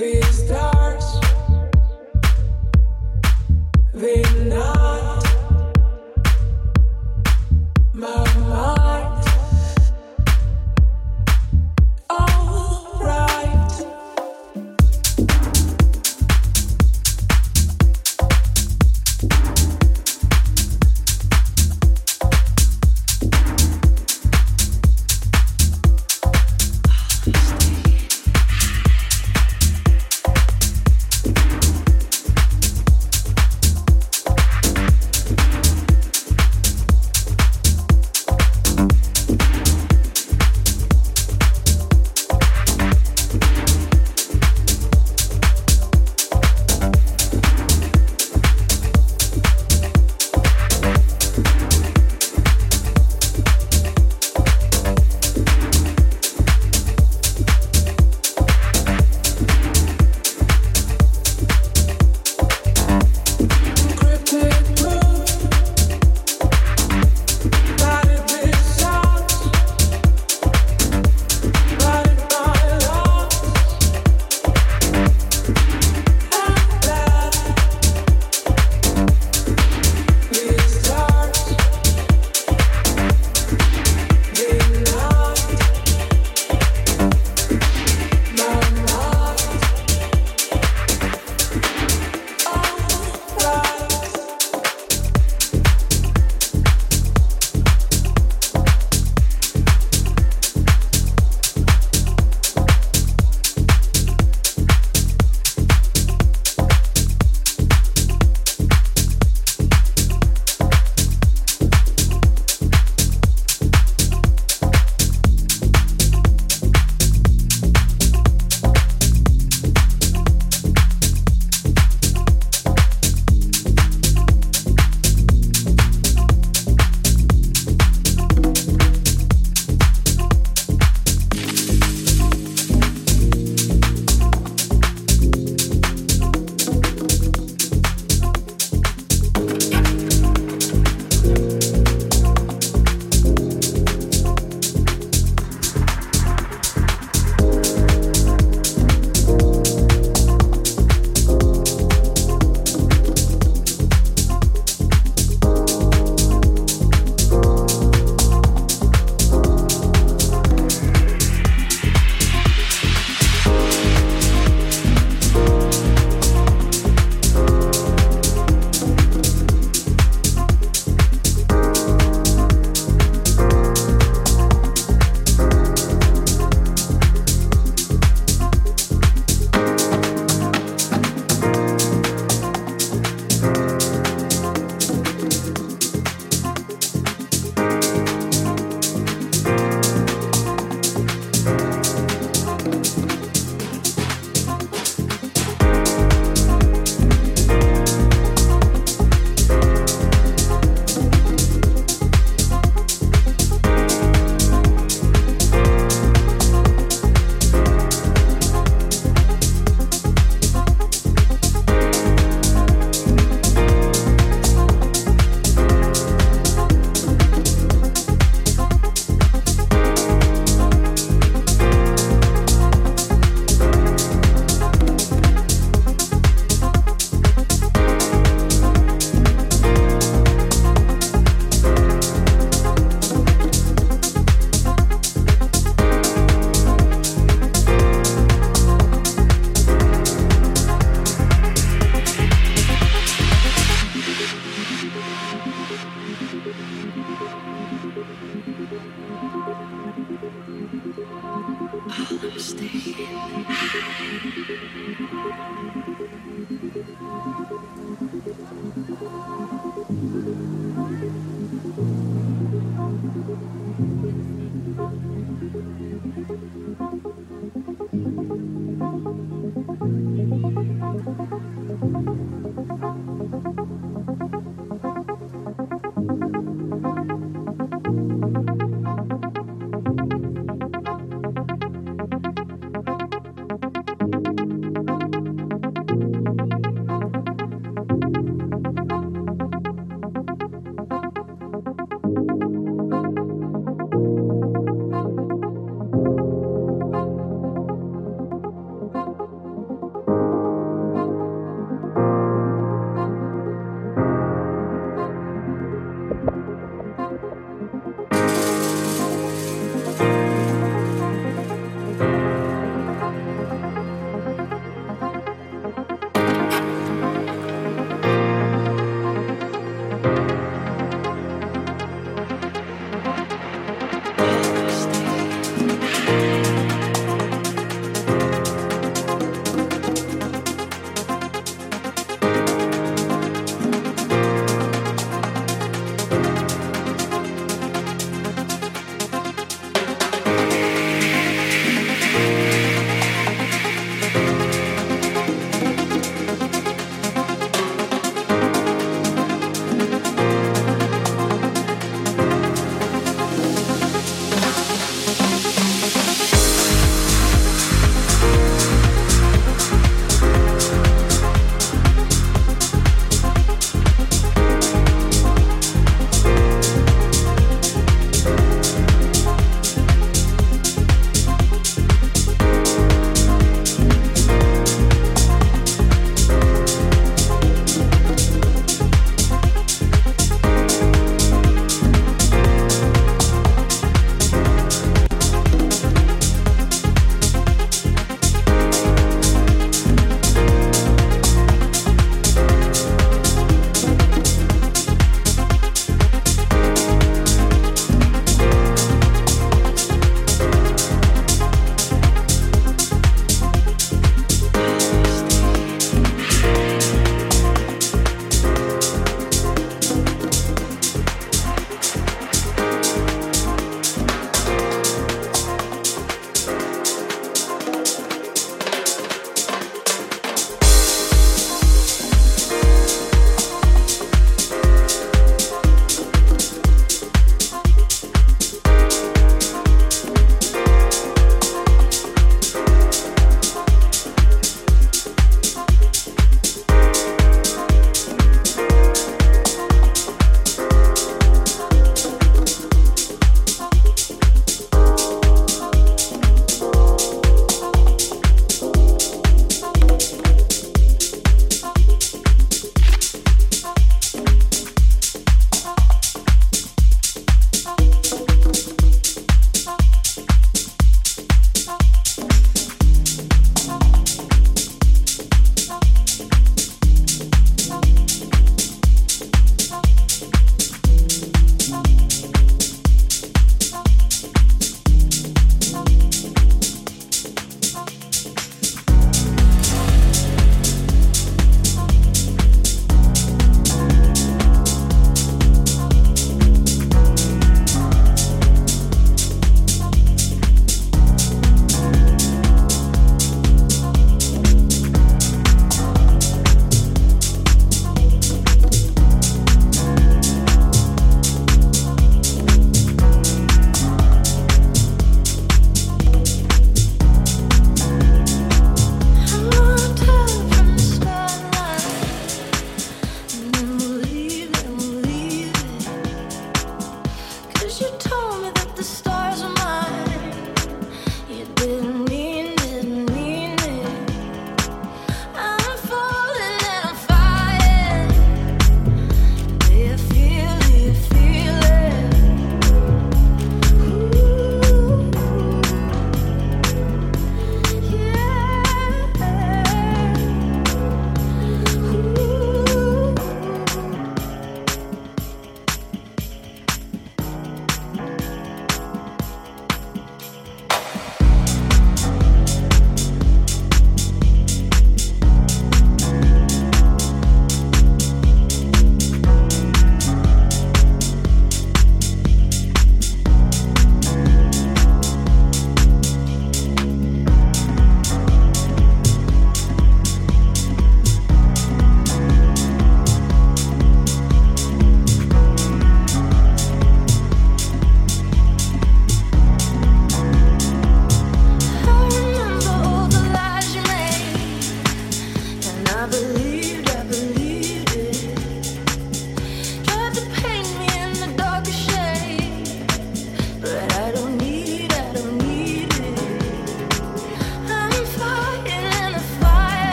me.